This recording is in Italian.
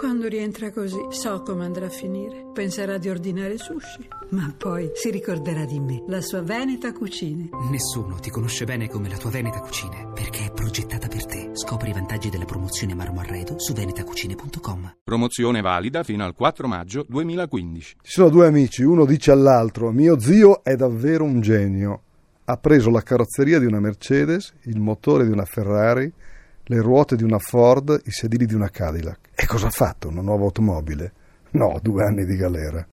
Quando rientra così, so come andrà a finire. Penserà di ordinare sushi, ma poi si ricorderà di me, la sua Veneta Cucine. Nessuno ti conosce bene come la tua Veneta Cucine, perché è progettata per te. Scopri i vantaggi della promozione Marmo Arredo su venetacucine.com. Promozione valida fino al 4 maggio 2015. Ci sono due amici, uno dice all'altro: Mio zio è davvero un genio. Ha preso la carrozzeria di una Mercedes, il motore di una Ferrari, le ruote di una Ford, i sedili di una Cadillac. Cosa ha fatto? Una nuova automobile? No, due anni di galera.